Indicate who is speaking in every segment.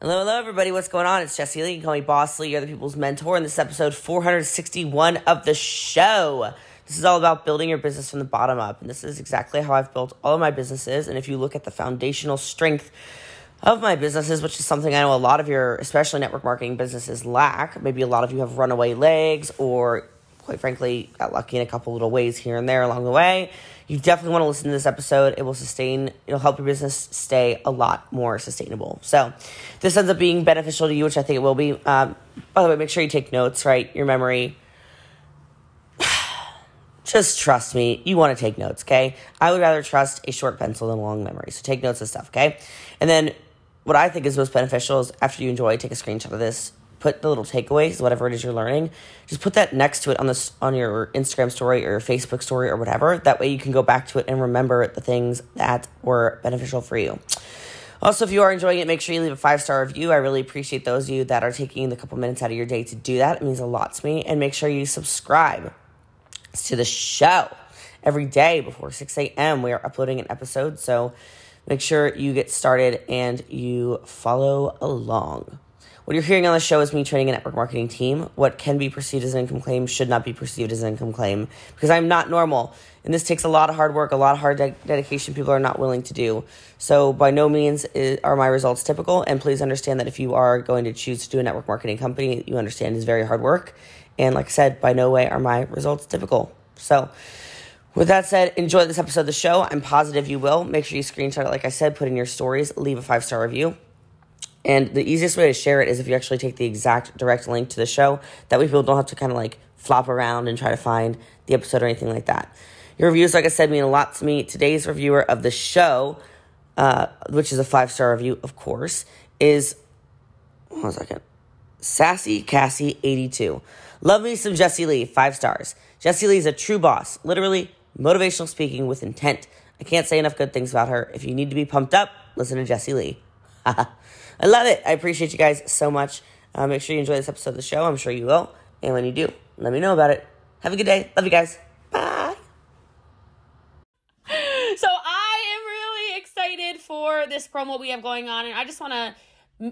Speaker 1: Hello, hello, everybody. What's going on? It's Jessie Lee. You can call me Boss Lee. You're the people's mentor. In this episode 461 of the show, this is all about building your business from the bottom up. And this is exactly how I've built all of my businesses. And if you look at the foundational strength of my businesses, which is something I know a lot of your, especially network marketing businesses, lack, maybe a lot of you have runaway legs or quite frankly, got lucky in a couple little ways here and there along the way. You definitely want to listen to this episode. It will sustain, it'll help your business stay a lot more sustainable. So, this ends up being beneficial to you, which I think it will be. Um, by the way, make sure you take notes, right? Your memory. Just trust me, you want to take notes, okay? I would rather trust a short pencil than a long memory. So, take notes and stuff, okay? And then, what I think is most beneficial is after you enjoy, take a screenshot of this, put the little takeaways, whatever it is you're learning, just put that next to it on this on your Instagram story or your Facebook story or whatever. That way you can go back to it and remember the things that were beneficial for you. Also, if you are enjoying it, make sure you leave a five star review. I really appreciate those of you that are taking the couple minutes out of your day to do that. It means a lot to me. And make sure you subscribe to the show every day before 6 a.m. We are uploading an episode. So make sure you get started and you follow along. What you're hearing on the show is me training a network marketing team. What can be perceived as an income claim should not be perceived as an income claim because I'm not normal. And this takes a lot of hard work, a lot of hard de- dedication people are not willing to do. So, by no means is, are my results typical. And please understand that if you are going to choose to do a network marketing company, you understand is very hard work. And like I said, by no way are my results typical. So, with that said, enjoy this episode of the show. I'm positive you will. Make sure you screenshot it, like I said, put in your stories, leave a five star review. And the easiest way to share it is if you actually take the exact direct link to the show. That way people don't have to kind of like flop around and try to find the episode or anything like that. Your reviews, like I said, mean a lot to me. Today's reviewer of the show, uh, which is a five star review, of course, is one second. Sassy Cassie 82. Love me some Jessie Lee, five stars. Jessie Lee is a true boss, literally motivational speaking with intent. I can't say enough good things about her. If you need to be pumped up, listen to Jessie Lee. I love it. I appreciate you guys so much. Uh, make sure you enjoy this episode of the show. I'm sure you will. And when you do, let me know about it. Have a good day. Love you guys. Bye.
Speaker 2: So I am really excited for this promo we have going on. And I just want to.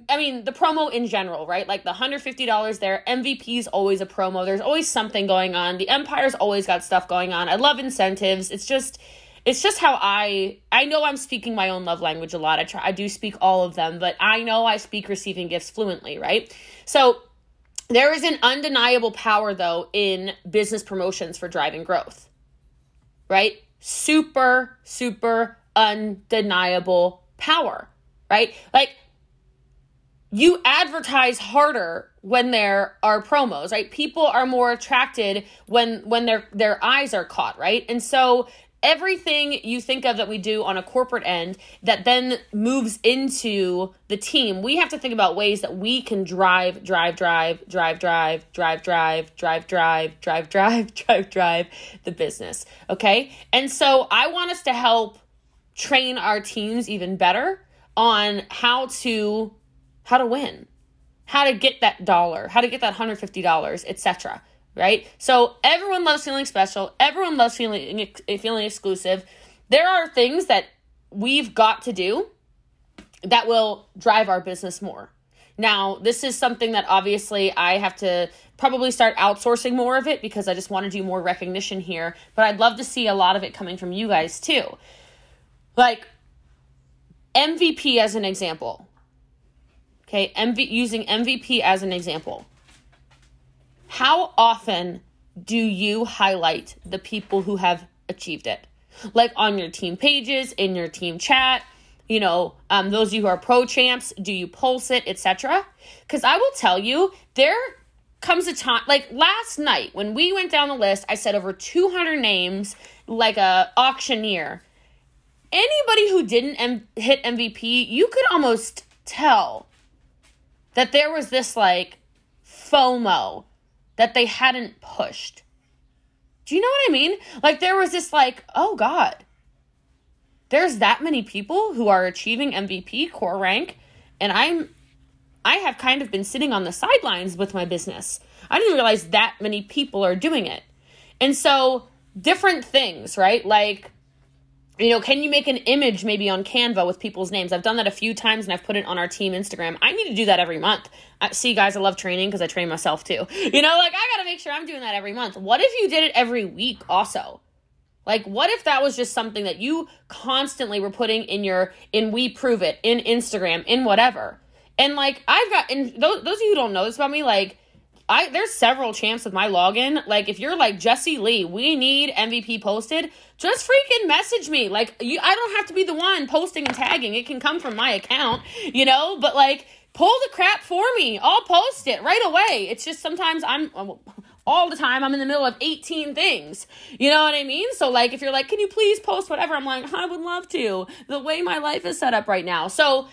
Speaker 2: I mean, the promo in general, right? Like the $150 there. MVP is always a promo. There's always something going on. The Empire's always got stuff going on. I love incentives. It's just it's just how I I know I'm speaking my own love language a lot. I try I do speak all of them, but I know I speak receiving gifts fluently, right? So there is an undeniable power though in business promotions for driving growth. Right? Super super undeniable power, right? Like you advertise harder when there are promos right people are more attracted when when their their eyes are caught right and so everything you think of that we do on a corporate end that then moves into the team, we have to think about ways that we can drive, drive, drive, drive, drive, drive, drive, drive, drive, drive, drive, drive, drive the business. Okay. And so I want us to help train our teams even better on how to how to win how to get that dollar how to get that $150 etc right? So everyone loves feeling special. Everyone loves feeling feeling exclusive. There are things that we've got to do that will drive our business more. Now, this is something that obviously I have to probably start outsourcing more of it because I just want to do more recognition here, but I'd love to see a lot of it coming from you guys too. Like MVP as an example. Okay, MV using MVP as an example how often do you highlight the people who have achieved it? Like on your team pages, in your team chat, you know, um, those of you who are pro champs, do you pulse it, etc.? Because I will tell you, there comes a time like last night when we went down the list, I said over 200 names, like a auctioneer. Anybody who didn't M- hit MVP, you could almost tell that there was this like FOMO that they hadn't pushed. Do you know what I mean? Like there was this like, oh god. There's that many people who are achieving MVP core rank and I'm I have kind of been sitting on the sidelines with my business. I didn't realize that many people are doing it. And so different things, right? Like you know, can you make an image maybe on Canva with people's names? I've done that a few times and I've put it on our team Instagram. I need to do that every month. I, see, guys, I love training because I train myself too. You know, like I got to make sure I'm doing that every month. What if you did it every week also? Like, what if that was just something that you constantly were putting in your, in Pruvit, in Instagram, in whatever? And like, I've got, and those, those of you who don't know this about me, like, I there's several champs with my login. Like if you're like Jessie Lee, we need MVP posted. Just freaking message me. Like you, I don't have to be the one posting and tagging. It can come from my account, you know. But like, pull the crap for me. I'll post it right away. It's just sometimes I'm all the time I'm in the middle of 18 things. You know what I mean? So like if you're like, "Can you please post whatever?" I'm like, "I would love to." The way my life is set up right now. So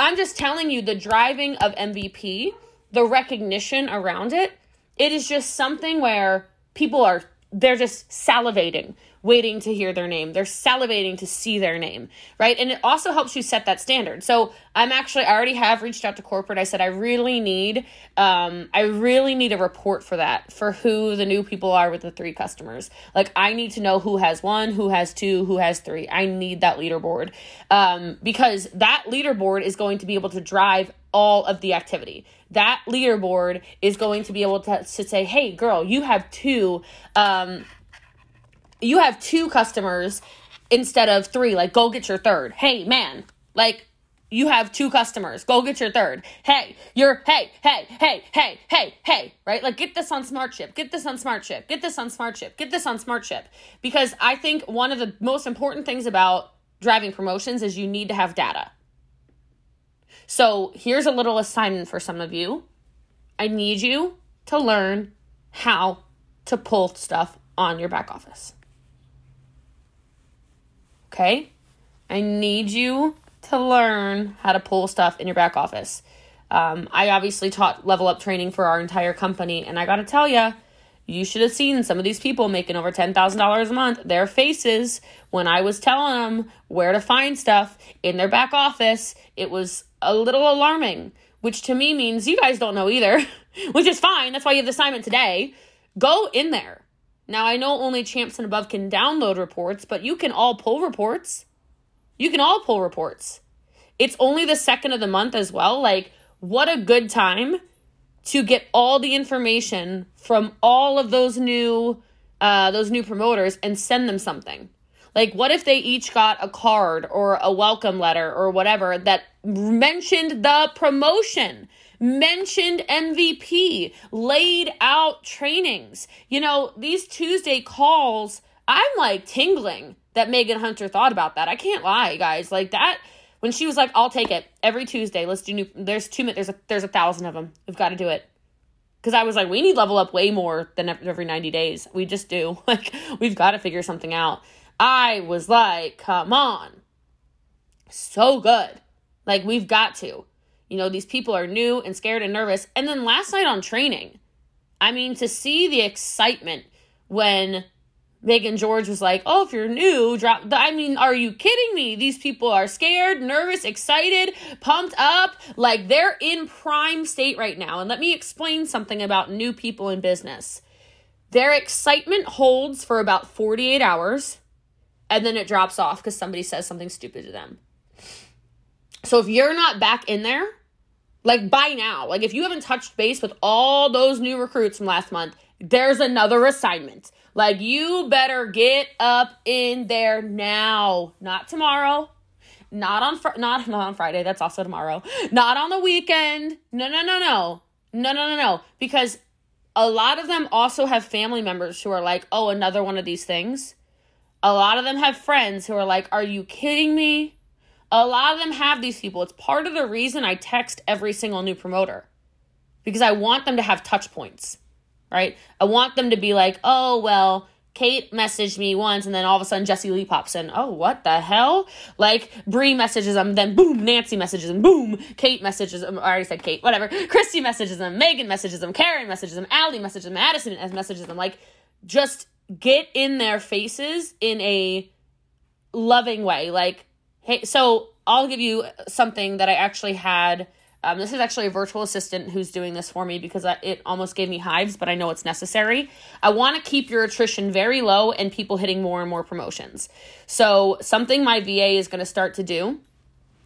Speaker 2: I'm just telling you the driving of MVP the recognition around it, it is just something where people are they're just salivating waiting to hear their name. They're salivating to see their name right? And it also helps you set that standard. So i'm actually i already have reached out to corporate. I said i really need um i really need a report for that for who the new people are with the three customers. Like i need to know who has one who has two who has three. I need that leaderboard um because that leaderboard is going to be able to drive all of the activity. That leaderboard is going to be able to, to say, hey, girl, you have two, um, you have two customers instead of three. Like, go get your third. Hey, man, like, you have two customers. Go get your third. Hey, you're hey, hey, hey, hey, hey, hey, right? Like get this on Smart SmartShip. Get this on Smart SmartShip. Get this on SmartShip. Get this on SmartShip. Because I think one of the most important things about driving promotions is you need to have data. So here's a little assignment for some of you. I need you to learn how to pull stuff on your back office. Okay? I need you to learn how to pull stuff in your back office. Um, I obviously taught level up training for our entire company, and I gotta tell you, you should have seen some of these people making over $10,000 a month, their faces when I was telling them where to find stuff in their back office. It was a little alarming, which to me means you guys don't know either, which is fine. That's why you have the assignment today. Go in there. Now, I know only champs and above can download reports, but you can all pull reports. You can all pull reports. It's only the second of the month as well. Like, what a good time to get all the information from all of those new uh, those new promoters and send them something. Like, what if they each got a card or a welcome letter or whatever that mentioned the promotion? Mentioned MVP, laid out trainings. You know, these Tuesday calls, I'm like tingling that Megan Hunter thought about that. I can't lie, guys. Like that when she was like, "I'll take it every Tuesday. Let's do new." There's two. There's a there's a thousand of them. We've got to do it. Because I was like, we need level up way more than every 90 days. We just do. Like, we've got to figure something out. I was like, come on. So good. Like, we've got to. You know, these people are new and scared and nervous. And then last night on training, I mean, to see the excitement when Megan George was like, "Oh, if you're new, drop." I mean, are you kidding me? These people are scared, nervous, excited, pumped up, like they're in prime state right now. And let me explain something about new people in business. Their excitement holds for about 48 hours and then it drops off because somebody says something stupid to them. So if you're not back in there, like by now, like if you haven't touched base with all those new recruits from last month, there's another assignment. Like you better get up in there now, not tomorrow, not on fr- not not on Friday. That's also tomorrow. Not on the weekend. No, no, no, no, no, no, no, no. Because a lot of them also have family members who are like, oh, another one of these things. A lot of them have friends who are like, Are you kidding me? A lot of them have these people. It's part of the reason I text every single new promoter because I want them to have touch points, right? I want them to be like, Oh, well, Kate messaged me once, and then all of a sudden Jessie Lee pops in. Oh, what the hell? Like Brie messages them, then boom, Nancy messages him, boom, Kate messages him. I already said Kate, whatever. Christy messages them, Megan messages them, Karen messages them, Allie messages them, Addison messages them. Like, just get in their faces in a loving way. Like, hey, so I'll give you something that I actually had Um, this is actually a virtual assistant who's doing this for me because I, it almost gave me hives, but I know it's necessary. I want to keep your attrition very low and people hitting more and more promotions. So, something my VA is going to start to do,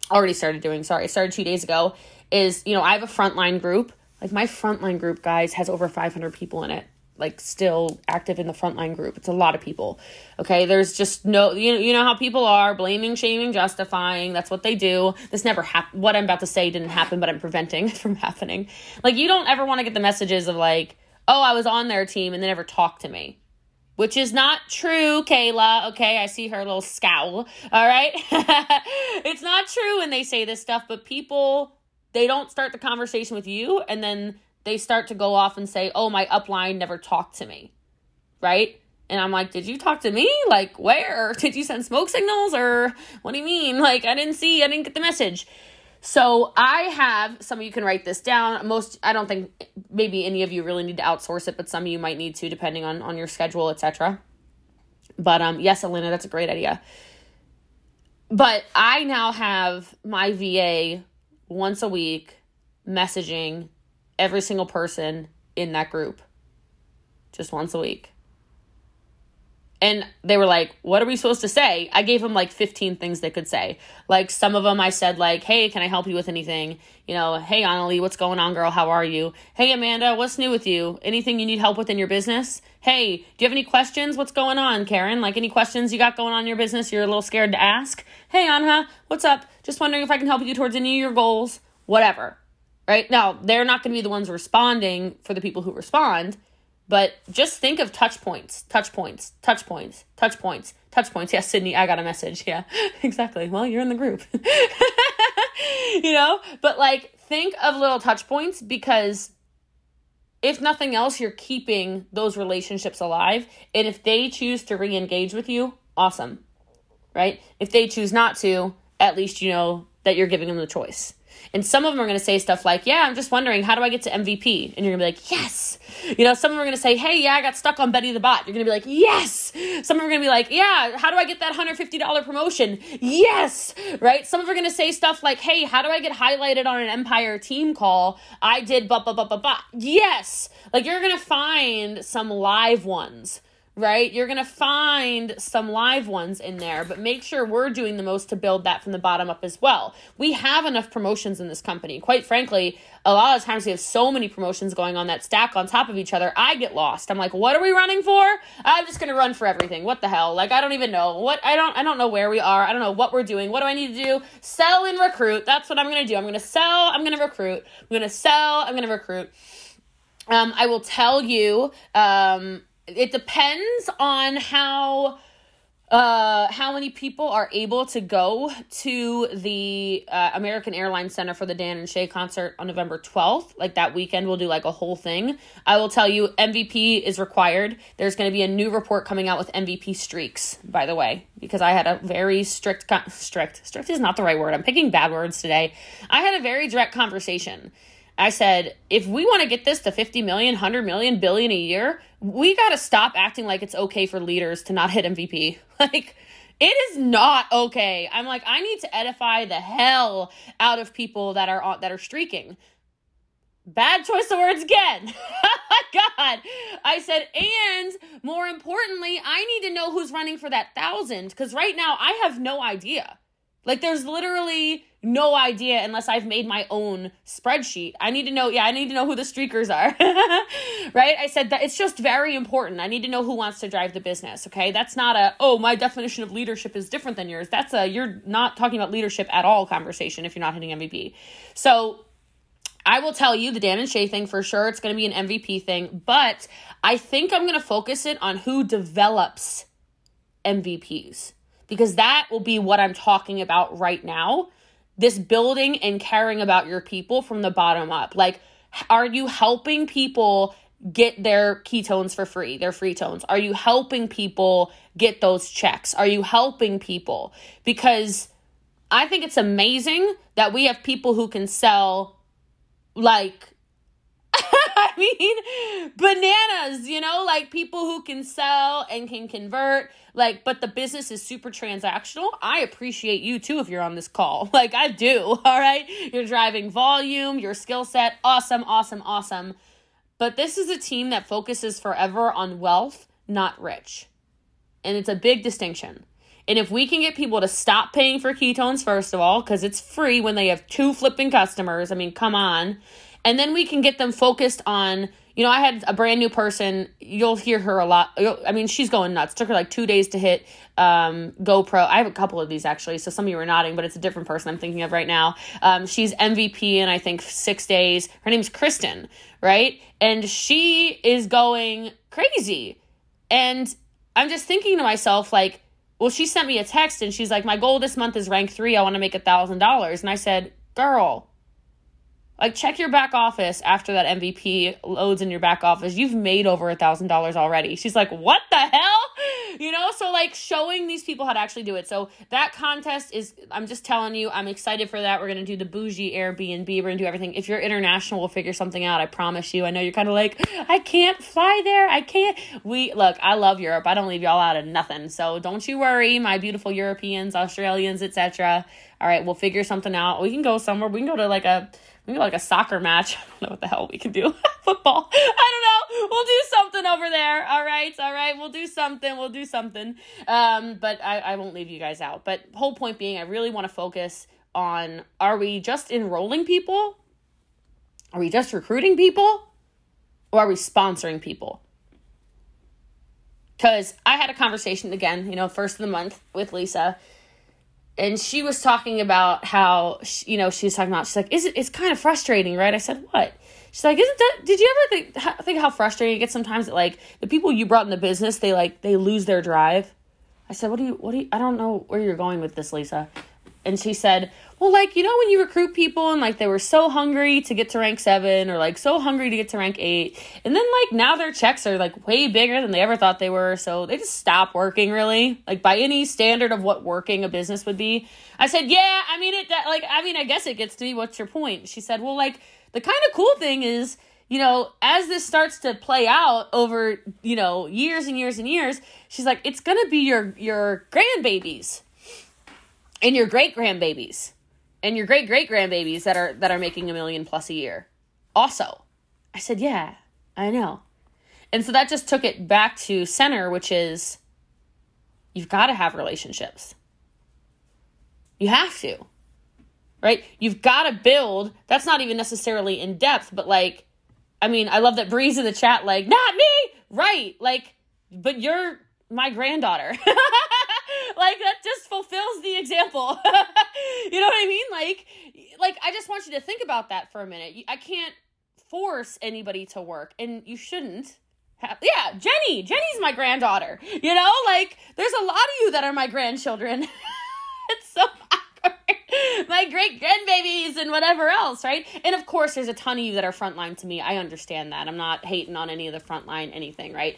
Speaker 2: already started doing, sorry, started two days ago, is, you know, I have a frontline group. Like my frontline group, guys, has over 500 people in it like still active in the frontline group. It's a lot of people. Okay, there's just no you know, you know how people are blaming, shaming, justifying. That's what they do. This never happened. What I'm about to say didn't happen, but I'm preventing it from happening. Like you don't ever want to get the messages of like, "Oh, I was on their team and they never talked to me." Which is not true, Kayla. Okay, I see her little scowl. All right. it's not true when they say this stuff, but people they don't start the conversation with you and then they start to go off and say, oh, my upline never talked to me, right? And I'm like, did you talk to me? Like, where? Did you send smoke signals or what do you mean? Like, I didn't see, I didn't get the message. So I have some of you can write this down. Most I don't think maybe any of you really need to outsource it, but some of you might need to depending on on your schedule, etc. But um yes, Elena, that's a great idea. But I now have my VA once a week messaging every single person in that group just once a week. And they were like, What are we supposed to say? I gave them like 15 things they could say. Like, some of them I said, like, Hey, can I help you with anything? You know, Hey, Annalie, what's going on, girl? How are you? Hey, Amanda, what's new with you? Anything you need help with in your business? Hey, do you have any questions? What's going on, Karen? Like, any questions you got going on in your business you're a little scared to ask? Hey, Anha, what's up? Just wondering if I can help you towards any of your goals. Whatever right? Now, they're not going to be the ones responding for the people who respond, but just think of touch points, touch points, touch points, touch points, touch points. Yes, Sydney, I got a message. Yeah, exactly. Well, you're in the group. you know, but like think of little touch points because if nothing else, you're keeping those relationships alive. And if they choose to re engage with you, awesome, right? If they choose not to, at least you know that you're giving them the choice. And some of them are going to say stuff like, Yeah, I'm just wondering, how do I get to MVP? And you're going to be like, Yes. You know, some of them are going to say, Hey, yeah, I got stuck on Betty the Bot. You're going to be like, Yes. Some of them are going to be like, Yeah, how do I get that $150 promotion? Yes. Right? Some of them are going to say stuff like, Hey, how do I get highlighted on an Empire team call? I did, but, but, but, but, but. Yes. Like you're going to find some live ones right? You're going to find some live ones in there, but make sure we're doing the most to build that from the bottom up as well. We have enough promotions in this company. Quite frankly, a lot of times we have so many promotions going on that stack on top of each other. I get lost. I'm like, "What are we running for?" I'm just going to run for everything. What the hell? Like I don't even know. What I don't I don't know where we are. I don't know what we're doing. What do I need to do? Sell and recruit. That's what I'm going to do. I'm going to sell, I'm going to recruit. I'm going to sell, I'm going to recruit. Um, I will tell you um, it depends on how uh how many people are able to go to the uh, American Airlines Center for the Dan and Shay concert on November 12th. Like that weekend we'll do like a whole thing. I will tell you MVP is required. There's going to be a new report coming out with MVP streaks, by the way, because I had a very strict con- strict strict is not the right word. I'm picking bad words today. I had a very direct conversation I said, if we want to get this to 50 million, 100 million, billion a year, we got to stop acting like it's okay for leaders to not hit MVP. Like, it is not okay. I'm like, I need to edify the hell out of people that are that are streaking. Bad choice of words again. Oh God. I said, and more importantly, I need to know who's running for that thousand because right now I have no idea. Like, there's literally no idea unless I've made my own spreadsheet. I need to know, yeah, I need to know who the streakers are. right? I said that it's just very important. I need to know who wants to drive the business, okay? That's not a, oh, my definition of leadership is different than yours. That's a, you're not talking about leadership at all conversation if you're not hitting MVP. So, I will tell you the Dan and Shay thing for sure. It's going to be an MVP thing, but I think I'm going to focus it on who develops MVPs because that will be what I'm talking about right now this building and caring about your people from the bottom up. Like, are you helping people get their ketones for free, their free tones? Are you helping people get those checks? Are you helping people? Because I think it's amazing that we have people who can sell like I mean, bananas, you know, like people who can sell and can convert, like, but the business is super transactional. I appreciate you too if you're on this call. Like, I do, all right? You're driving volume, your skill set, awesome, awesome, awesome. But this is a team that focuses forever on wealth, not rich. And it's a big distinction. And if we can get people to stop paying for ketones, first of all, because it's free when they have two flipping customers, I mean, come on. And then we can get them focused on, you know, I had a brand new person. You'll hear her a lot. I mean, she's going nuts. Took her like two days to hit um, GoPro. I have a couple of these actually, so some of you are nodding, but it's a different person I'm thinking of right now. Um, she's MVP in I think six days. Her name's Kristen, right? And she is going crazy. And I'm just thinking to myself, like, well, she sent me a text and she's like, my goal this month is rank three. I want to make a thousand dollars. And I said, girl, like check your back office after that MVP loads in your back office. You've made over a thousand dollars already. She's like, what the hell? You know, so like showing these people how to actually do it. So that contest is I'm just telling you, I'm excited for that. We're gonna do the bougie Airbnb, we're gonna do everything. If you're international, we'll figure something out. I promise you. I know you're kind of like, I can't fly there. I can't. We look, I love Europe. I don't leave y'all out of nothing. So don't you worry, my beautiful Europeans, Australians, etc. All right, we'll figure something out. We can go somewhere. We can go to like a maybe like a soccer match. I don't know what the hell we can do. Football. I don't know. We'll do something over there. All right. All right. We'll do something. We'll do something. Um, but I, I won't leave you guys out. But whole point being, I really want to focus on are we just enrolling people? Are we just recruiting people? Or are we sponsoring people? Because I had a conversation again, you know, first of the month with Lisa and she was talking about how she, you know she was talking about she's like is it it's kind of frustrating right? I said what? She's like isn't that did you ever think think how frustrating it gets sometimes that like the people you brought in the business they like they lose their drive? I said what do you what do you i don't know where you're going with this lisa and she said well like you know when you recruit people and like they were so hungry to get to rank seven or like so hungry to get to rank eight and then like now their checks are like way bigger than they ever thought they were so they just stop working really. Like by any standard of what working a business would be. I said yeah i mean it like i mean i guess it gets to be what's your point? She said well like the kind of cool thing is you know, as this starts to play out over, you know, years and years and years, she's like, it's gonna be your your grandbabies and your great grandbabies and your great great grandbabies that are that are making a million plus a year. Also. I said yeah i know. And so that just took it back to center which is you've got to have relationships. You have to. Right? You've got to build. That's not even necessarily in depth but like i mean i love that breeze in the chat like not me! Right! Like but you're my granddaughter like that just fulfills the example. you know what I mean? Like like I just want you to think about that for a minute. I can't force anybody to work and you shouldn't. Have, yeah, Jenny. Jenny's my granddaughter. You know, like there's a lot of you that are my grandchildren. it's so my great grandbabies and whatever else, right? And of course, there's a ton of you that are frontline to me. I understand that. I'm not hating on any of the frontline anything, right?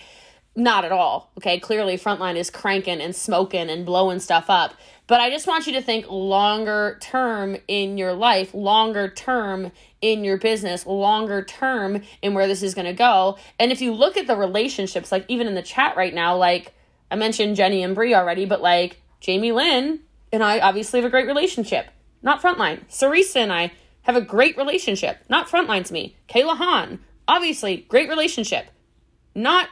Speaker 2: Not at all. Okay. Clearly, Frontline is cranking and smoking and blowing stuff up. But I just want you to think longer term in your life, longer term in your business, longer term in where this is going to go. And if you look at the relationships, like even in the chat right now, like I mentioned Jenny and Brie already, but like Jamie Lynn and I obviously have a great relationship. Not Frontline. Sarisa and I have a great relationship. Not Frontline to me. Kayla Hahn, obviously, great relationship. Not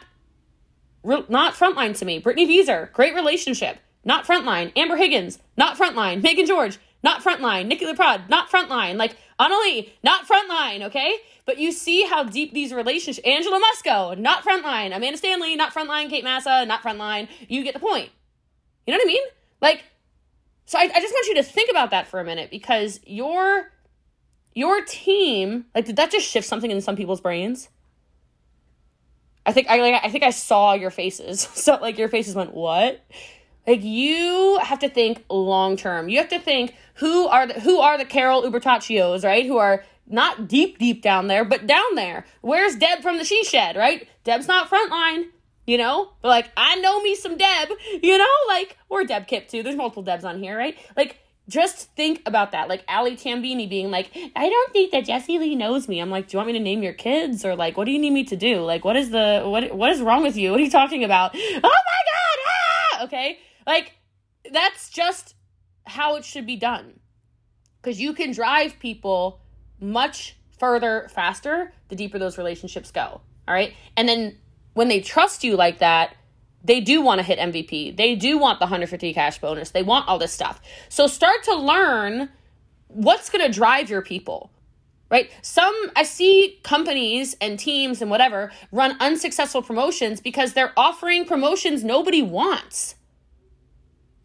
Speaker 2: Re- not frontline to me. Brittany Vieser, great relationship. Not frontline. Amber Higgins, not frontline. Megan George, not frontline. Nikki LeProd, not frontline. Like, Annalie, not frontline, okay? But you see how deep these relationships. Angela Musco, not frontline. Amanda Stanley, not frontline. Kate Massa, not frontline. You get the point. You know what I mean? Like, so I, I just want you to think about that for a minute because your your team, like, did that just shift something in some people's brains? I think I like I think I saw your faces. So like your faces went, "What?" Like you have to think long term. You have to think who are the who are the Carol Ubertaccios, right? Who are not deep deep down there, but down there. Where's Deb from the She Shed, right? Deb's not frontline, you know? But like I know me some Deb, you know? Like or Deb Kip too. There's multiple Debs on here, right? Like just think about that. Like Ali Tambini being like, I don't think that Jessie Lee knows me. I'm like, do you want me to name your kids or like, what do you need me to do? Like, what is the what what is wrong with you? What are you talking about? Oh my god! Ah! Okay, like that's just how it should be done. Because you can drive people much further faster the deeper those relationships go. All right, and then when they trust you like that they do want to hit MVP. They do want the 150 cash bonus. They want all this stuff. So start to learn what's going to drive your people. Right? Some I see companies and teams and whatever run unsuccessful promotions because they're offering promotions nobody wants.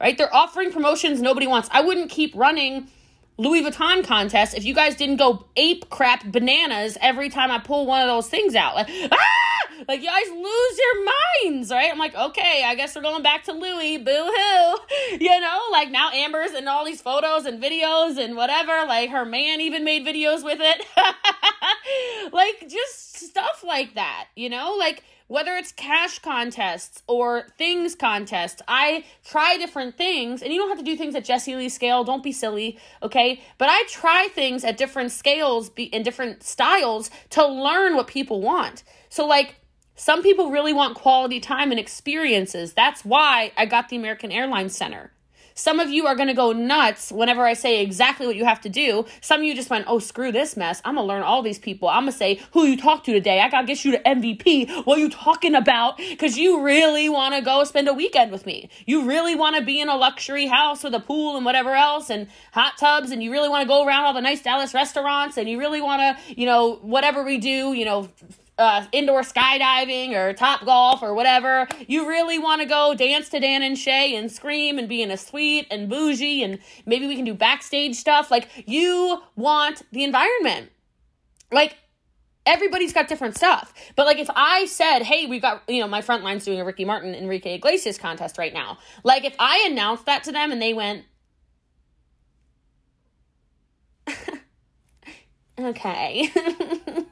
Speaker 2: Right? They're offering promotions nobody wants. I wouldn't keep running Louis Vuitton contests if you guys didn't go ape crap bananas every time I pull one of those things out. Like, ah! Like, you guys lose your minds, right? I'm like, okay, I guess we're going back to Louis. Boo hoo. You know, like now Amber's in all these photos and videos and whatever. Like, her man even made videos with it. like, just stuff like that, you know? Like, whether it's cash contests or things contests, I try different things, and you don't have to do things at Jessie Lee scale. Don't be silly, okay? But I try things at different scales, be in different styles to learn what people want. So, like, some people really want quality time and experiences. That's why I got the American Airlines Center. Some of you are going to go nuts whenever I say exactly what you have to do. Some of you just went, oh, screw this mess. I'm going to learn all these people. I'm going to say who you talk to today. I got to get you to MVP. What are you talking about? Because you really want to go spend a weekend with me. You really want to be in a luxury house with a pool and whatever else and hot tubs. And you really want to go around all the nice Dallas restaurants. And you really want to, you know, whatever we do, you know, uh, indoor skydiving or top golf or whatever, you really want to go dance to Dan and Shay and scream and be in a suite and bougie and maybe we can do backstage stuff. Like, you want the environment. Like, everybody's got different stuff. But like if I said, hey, we've got, you know, my front line's doing a Ricky Martin, Enrique Iglesias contest right now. Like if I announced that to them and they went, okay.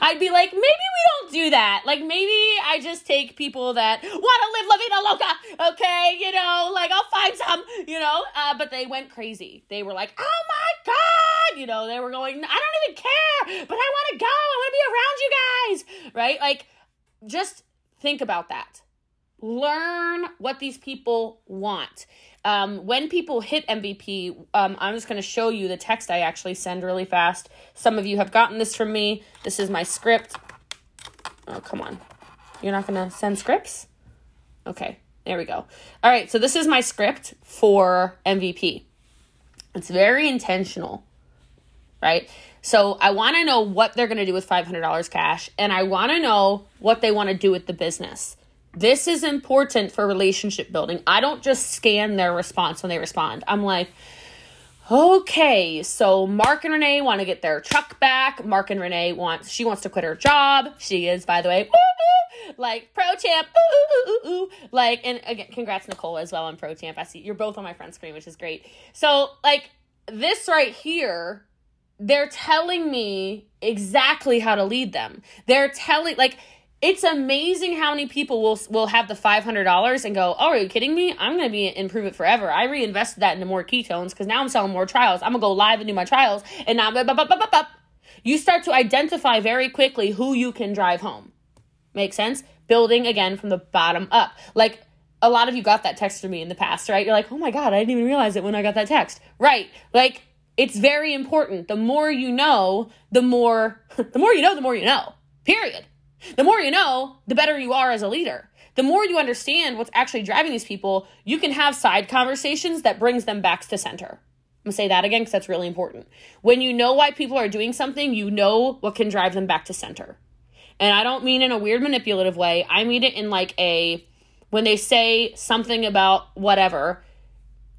Speaker 2: I'd be like, maybe we don't do that. Like, maybe I just take people that want to live La Vida Loca, okay? You know, like, I'll find some, you know? Uh, but they went crazy. They were like, oh my God! You know, they were going, I don't even care, but I want to go. I want to be around you guys, right? Like, just think about that. Learn what these people want. Um, when people hit MVP, um, I'm just going to show you the text I actually send really fast. Some of you have gotten this from me. This is my script. Oh, come on. You're not going to send scripts? Okay, there we go. All right, so this is my script for MVP. It's very intentional, right? So I want to know what they're going to do with $500 cash, and I want to know what they want to do with the business. This is important for relationship building. I don't just scan their response when they respond. I'm like, okay, so Mark and Renee want to get their truck back. Mark and Renee wants she wants to quit her job. She is, by the way, like pro champ. Like, and again, congrats Nicole as well on pro champ. I see you're both on my front screen, which is great. So, like this right here, they're telling me exactly how to lead them. They're telling like it's amazing how many people will will have the five hundred dollars and go, "Oh, are you kidding me? I'm gonna be in Pruvit forever." I reinvested that into more ketones because now I'm selling more trials. I'm gonna go live and do my trials, and now you start to identify very quickly who you can drive home. Make sense? Building again from the bottom up. Like a lot of you got that text from me in the past, right? You're like, "Oh my god, I didn't even realize it when I got that text." Right? Like it's very important. The more you know, the more the more you know, the more you know. Period. The more you know, the better you are as a leader. The more you understand what's actually driving these people, you can have side conversations that brings them back to center. I'm gonna say that again because that's really important. When you know why people are doing something, you know what can drive them back to center. And I don't mean in a weird manipulative way. I mean it in like a when they say something about whatever,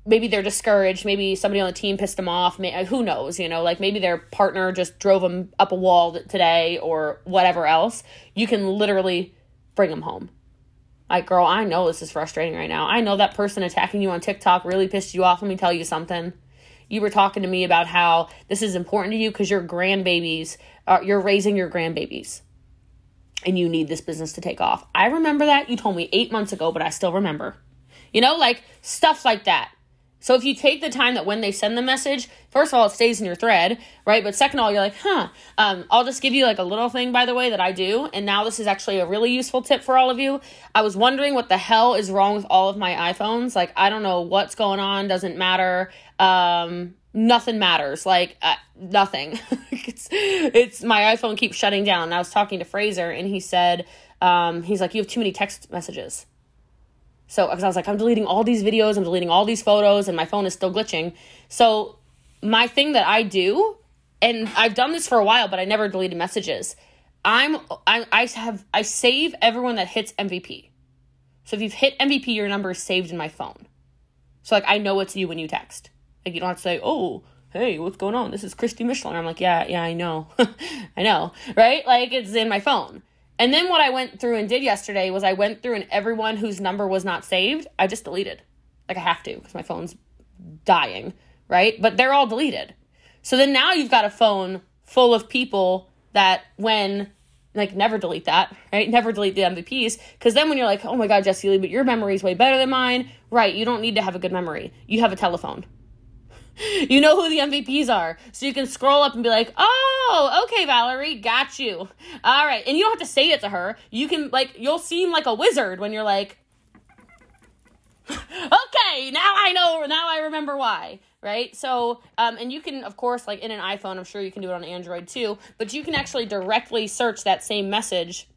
Speaker 2: maybe they're discouraged maybe somebody on the team pissed them off may, who knows you know like maybe their partner just drove them up a wall today or whatever else. You can literally bring them home. Like girl i know this is frustrating right now. I know that person attacking you on tiktok really pissed you off. Let me tell you something. You were talking to me about how this is important to you because your grandbabies are, you're raising your grandbabies and you need this business to take off. I remember that. You told me eight months ago but i still remember. You know like stuff like that So if you take the time that when they send the message, first of all, it stays in your thread, right? But second of all, you're like, huh. Um, I'll just give you like a little thing, by the way, that I do. And now this is actually a really useful tip for all of you. I was wondering what the hell is wrong with all of my iPhones. Like, I don't know what's going on, doesn't matter. Um, nothing matters. Like, uh, nothing. it's, it's my iPhone keeps shutting down. And I was talking to Fraser and he said, um, he's like, you have too many text messages. So, because I was like, I'm deleting all these videos, I'm deleting all these photos, and my phone is still glitching. So, my thing that I do, and I've done this for a while, but I never deleted messages. I'm I, I have I save everyone that hits MVP. So if you've hit MVP, your number is saved in my phone. So like I know it's you when you text. Like you don't have to say, "Oh, hey, what's going on? This is Christy Michelin." I'm like, "Yeah, yeah, I know, I know, right?" Like it's in my phone. And then what I went through and did yesterday was I went through and everyone whose number was not saved, I just deleted. Like I have to because my phone's dying, right? But they're all deleted. So then now you've got a phone full of people that when like never delete that, right? Never delete the MVPs because then when you're like, "Oh my god, Jessie Lee, but your memory is way better than mine." Right, you don't need to have a good memory. You have a telephone. you know who the MVPs are. So you can scroll up and be like, oh, okay, Valerie, got you. All right. And you don't have to say it to her. You can, like, you'll seem like a wizard when you're like, okay, now I know, now I remember why. Right? So, um, and you can, of course, like in an iPhone, I'm sure you can do it on Android too, but you can actually directly search that same message.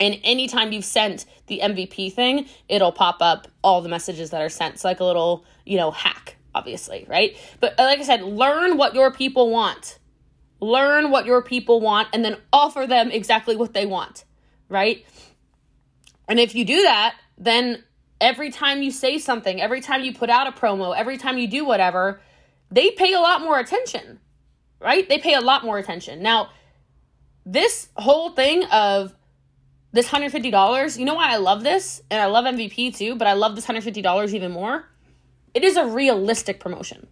Speaker 2: And anytime you've sent the MVP thing, it'll pop up all the messages that are sent. It's like a little, you know, hack obviously, right? But uh, like I said, learn what your people want. Learn what your people want and then offer them exactly what they want, right? And if you do that, then every time you say something, every time you put out a promo, every time you do whatever, they pay a lot more attention, right? They pay a lot more attention. Now, this whole thing of this $150, you know why I love this? And I love MVP too, but I love this $150 even more it is a realistic promotion.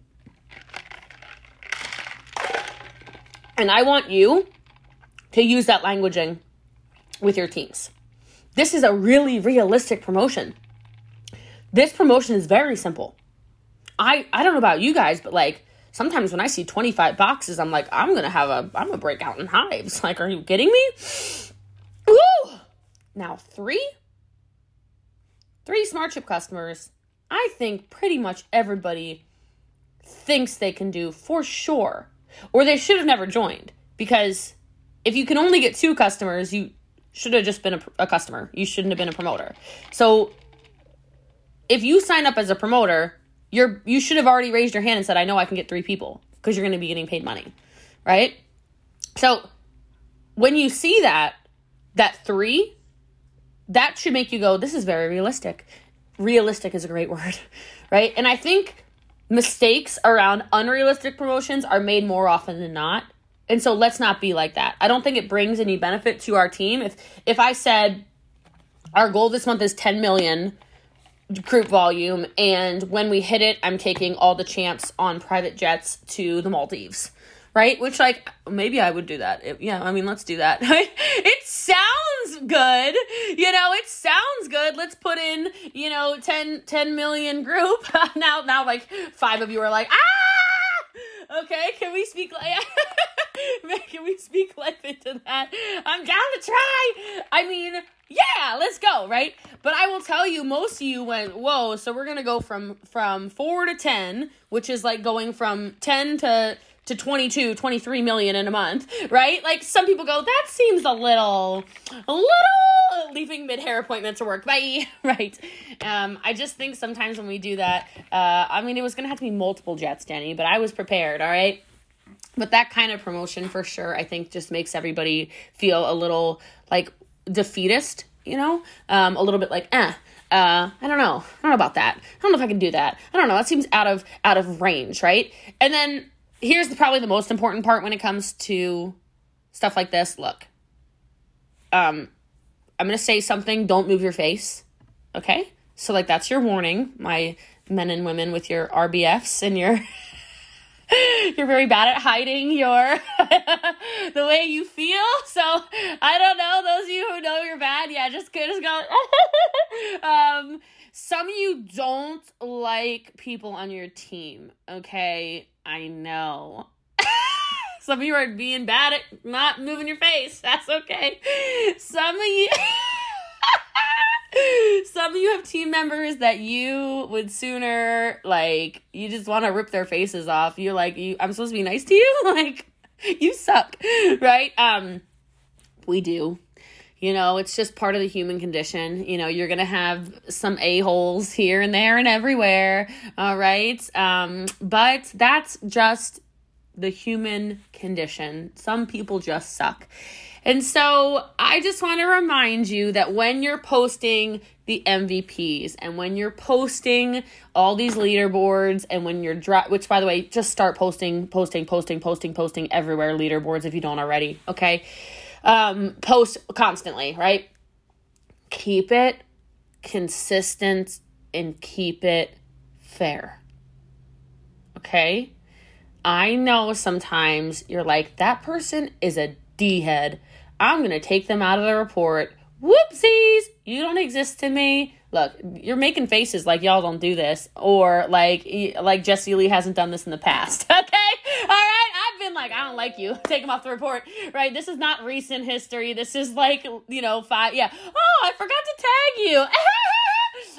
Speaker 2: And I want you to use that languaging with your teams. This is a really realistic promotion. This promotion is very simple. I I don't know about you guys, but like sometimes when I see 25 boxes, I'm like, I'm gonna have a I'm gonna break out in hives. Like, are you kidding me? Woo! Now three, three SmartShip customers I think pretty much everybody thinks they can do for sure. Or they should have never joined because if you can only get two customers, you should have just been a, a, customer. You shouldn't have been a promoter. So if you sign up as a promoter, you're you should have already raised your hand and said, "I know I can get 3 people" because you're going to be getting paid money. Right? So when you see that that 3 that should make you go, "This is very realistic." Realistic is a great word, right? And I think mistakes around unrealistic promotions are made more often than not. And so let's not be like that. I don't think it brings any benefit to our team. If if I said our goal this month is 10 million group volume and when we hit it, I'm taking all the champs on private jets to the Maldives right? Which like maybe I would do that. It, yeah, I mean, let's do that. it sounds good. You know, it sounds good. Let's put in, you know, 10, 10 million group. now now like five of you are like, "Ah!" Okay, can we speak like Can we speak life into that? I'm down to try. I mean, yeah, let's go, right? But I will tell you, most of you went, whoa, so we're gonna go from from four to ten, which is like going from ten to to 22 23 million in a month right like some people go that seems a little a little leaving mid-hair appointment to work bye right um i just think sometimes when we do that uh i mean it was gonna have to be multiple jets danny but i was prepared all right but that kind of promotion for sure i think just makes everybody feel a little like defeatist you know um a little bit like eh uh, I don't know. I don't know about that. I don't know if I can do that. I don't know. That seems out of out of range, right? And then here's the, probably the most important part when it comes to stuff like this. Look, um, I'm gonna say something. Don't move your face. Okay, so like that's your warning, my men and women with your RBFs and your. you're very bad at hiding your the way you feel. So I don't know those of you who know you're bad. Yeah, just just go. um, some of you don't like people on your team, okay? I know. some of you are being bad at not moving your face. That's okay. Some of you some of you have team members that you would sooner like you just want to rip their faces off. You're like, you I'm supposed to be nice to you? Like you suck. Right? Um we do. You know, it's just part of the human condition. You know, you're going to have some a-holes here and there and everywhere. All right. Um, but that's just the human condition. Some people just suck. And so I just want to remind you that when you're posting the MVPs and when you're posting all these leaderboards and when you're dry, which by the way, just start posting, posting, posting, posting, posting everywhere leaderboards if you don't already. Okay um, post constantly, right? Keep it consistent and keep it fair. Okay? I know sometimes you're like, that person is a D head. I'm going to take them out of the report. Whoopsies! You don't exist to me. Look, you're making faces like y'all don't do this, or like like Jessie Lee hasn't done this in the past. Okay, all right like, I don't like you. Take him off the report, right? This is not recent history. This is like, you know, five. Yeah. Oh, I forgot to tag you.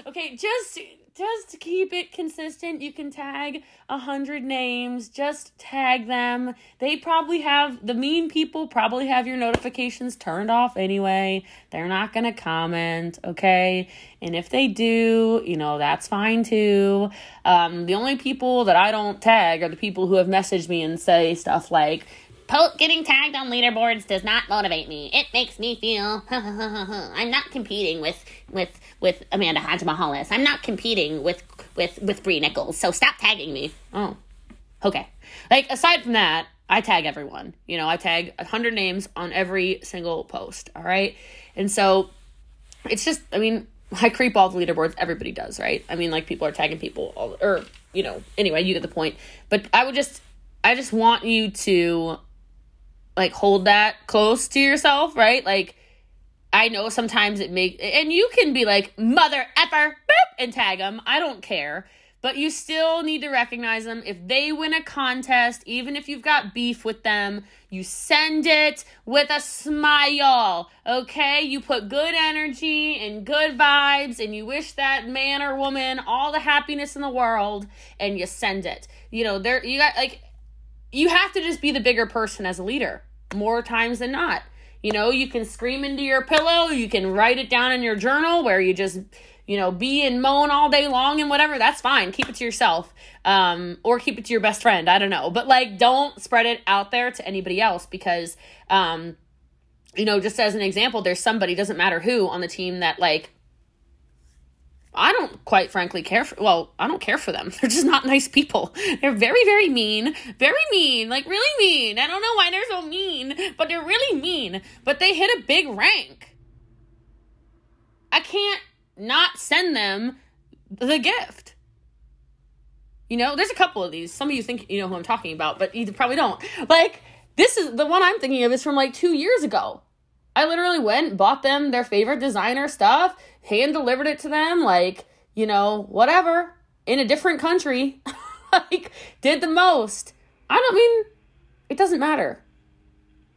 Speaker 2: okay, just just to keep it consistent. You can tag a hundred names. Just tag them. They probably have the mean people probably have your notifications turned off anyway. They're not gonna comment, okay? And if they do, you know that's fine too. Um, the only people that I don't tag are the people who have messaged me and say stuff like Po- getting tagged on leaderboards does not motivate me. It makes me feel I'm not competing with with with Amanda Hajmahalis. I'm not competing with with with Brie Nichols. So stop tagging me. Oh, okay. Like aside from that, I tag everyone. You know, I tag hundred names on every single post. All right, and so it's just. I mean, I creep all the leaderboards. Everybody does, right? I mean, like people are tagging people all, or you know. Anyway, you get the point. But I would just, I just want you to like hold that close to yourself, right? Like I know sometimes it make and you can be like mother effer boop and tag them. I don't care. But you still need to recognize them. If they win a contest, even if you've got beef with them, you send it with a smile. Okay? You put good energy and good vibes and you wish that man or woman all the happiness in the world and you send it. You know, there you got like you have to just be the bigger person as a leader more times than not. You know, you can scream into your pillow, you can write it down in your journal where you just, you know, be and moan all day long and whatever. That's fine. Keep it to yourself. Um, or keep it to your best friend. I don't know. But like don't spread it out there to anybody else because um, you know, just as an example, there's somebody, doesn't matter who, on the team that like I don't quite frankly care for well, I don't care for them. They're just not nice people. They're very, very mean. Very mean. Like really mean. I don't know why they're so mean, but they're really mean. But they hit a big rank. I can't not send them the gift. You know, there's a couple of these. Some of you think you know who I'm talking about, but you probably don't. Like, this is the one I'm thinking of is from like two years ago. I literally went, bought them their favorite designer stuff, hand delivered it to them, like, you know, whatever, in a different country. like, did the most. I don't mean, it doesn't matter.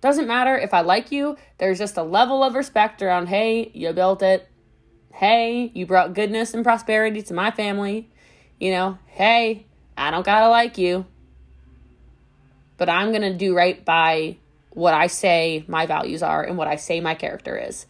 Speaker 2: Doesn't matter if I like you. There's just a level of respect around, hey, you built it. Hey, you brought goodness and prosperity to my family. You know, hey, I don't gotta like you. But I'm gonna do right by what I say my values are and what I say my character is.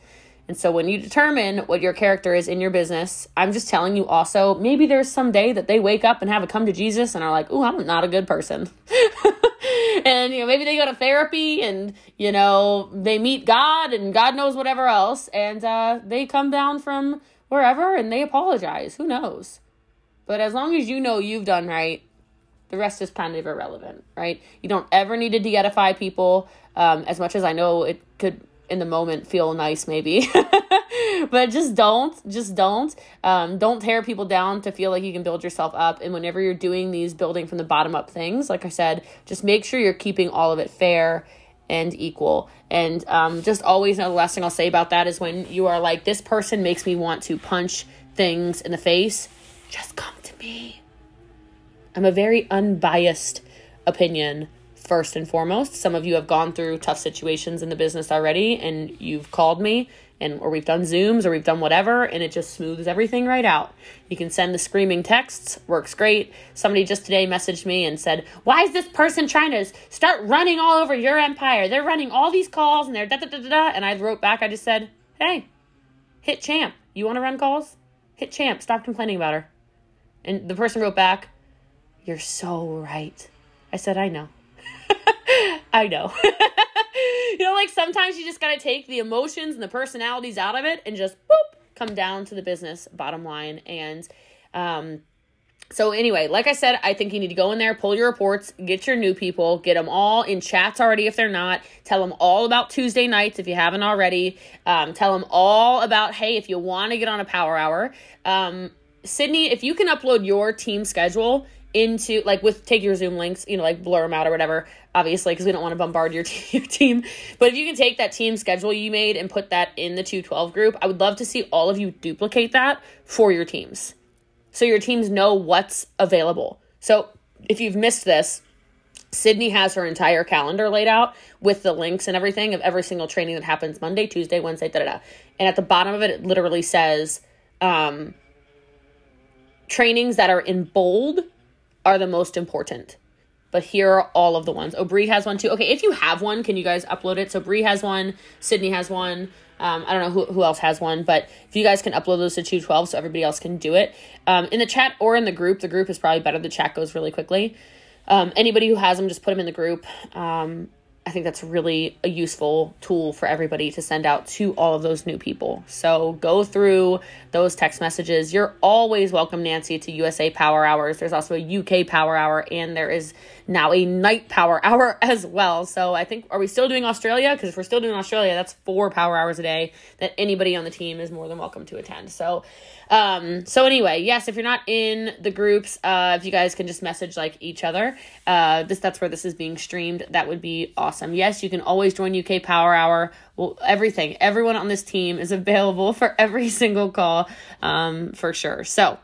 Speaker 2: And so when you determine what your character is in your business, I'm just telling you also, maybe there's some day that they wake up and have a come to Jesus and are like, "Ooh, I'm not a good person." and you know, maybe they go to therapy and you know, they meet God and God knows whatever else and uh, they come down from wherever and they apologize. Who knows? But as long as you know you've done right, the rest is kind of irrelevant, right? You don't ever need to de-edify people um, as much as I know it could in the moment feel nice maybe. But just don't just don't um, don't tear people down to feel like you can build yourself up. And whenever you're doing these building from the bottom up things like i said just make sure you're keeping all of it fair and equal. And um, just always know the last thing i'll say about that is when you are like this person makes me want to punch things in the face, just come to me. I'm a very unbiased opinion first and foremost. Some of you have gone through tough situations in the business already and you've called me and or we've done Zooms or we've done whatever and it just smooths everything right out. You can send the screaming texts, works great. Somebody just today messaged me and said, "Why is this person trying to start running all over your empire? They're running all these calls and they're da da da da." da. And I wrote back, I just said, "Hey, hit champ. You want to run calls? Hit champ. Stop complaining about her." And the person wrote back, "You're so right." I said, "I know." I know. you know, like sometimes you just got to take the emotions and the personalities out of it and just boop, come down to the business bottom line. And um, so, anyway, like I said, I think you need to go in there, pull your reports, get your new people, get them all in chats already if they're not. Tell them all about Tuesday nights if you haven't already. Um, tell them all about, hey, if you want to get on a power hour. Um, Sydney, if you can upload your team schedule into like with take your zoom links you know like blur them out or whatever obviously because we don't want to bombard your, team. But if you can take that team schedule you made and put that in the 212 group i would love to see all of you duplicate that for your teams. So your teams know what's available. So if you've missed this Sydney has her entire calendar laid out with the links and everything of every single training that happens Monday, Tuesday, Wednesday, da da da. And at the bottom of it, it literally says um, trainings that are in bold are the most important. But here are all of the ones. Oh, Bree has one too. Okay, if you have one, can you guys upload it? So Bree has one, Sydney has one. Um, I don't know who, who else has one, but if you guys can upload those to 212 so everybody else can do it. Um, in the chat or in the group, the group is probably better. The chat goes really quickly. Um, anybody who has them, just put them in the group. Um, I think that's really a useful tool for everybody to send out to all of those new people. So go through those text messages. You're always welcome, Nancy, to USA Power Hours. There's also a UK Power Hour, and there is now a night power hour as well. So I think, are we still doing Australia? Because if we're still doing Australia, that's four power hours a day that anybody on the team is more than welcome to attend. So, um, so anyway, yes, if you're not in the groups, uh, if you guys can just message like each other, uh, this that's where this is being streamed. That would be awesome. Yes, you can always join UK Power Hour. Well, everything, everyone on this team is available for every single call, um, for sure. So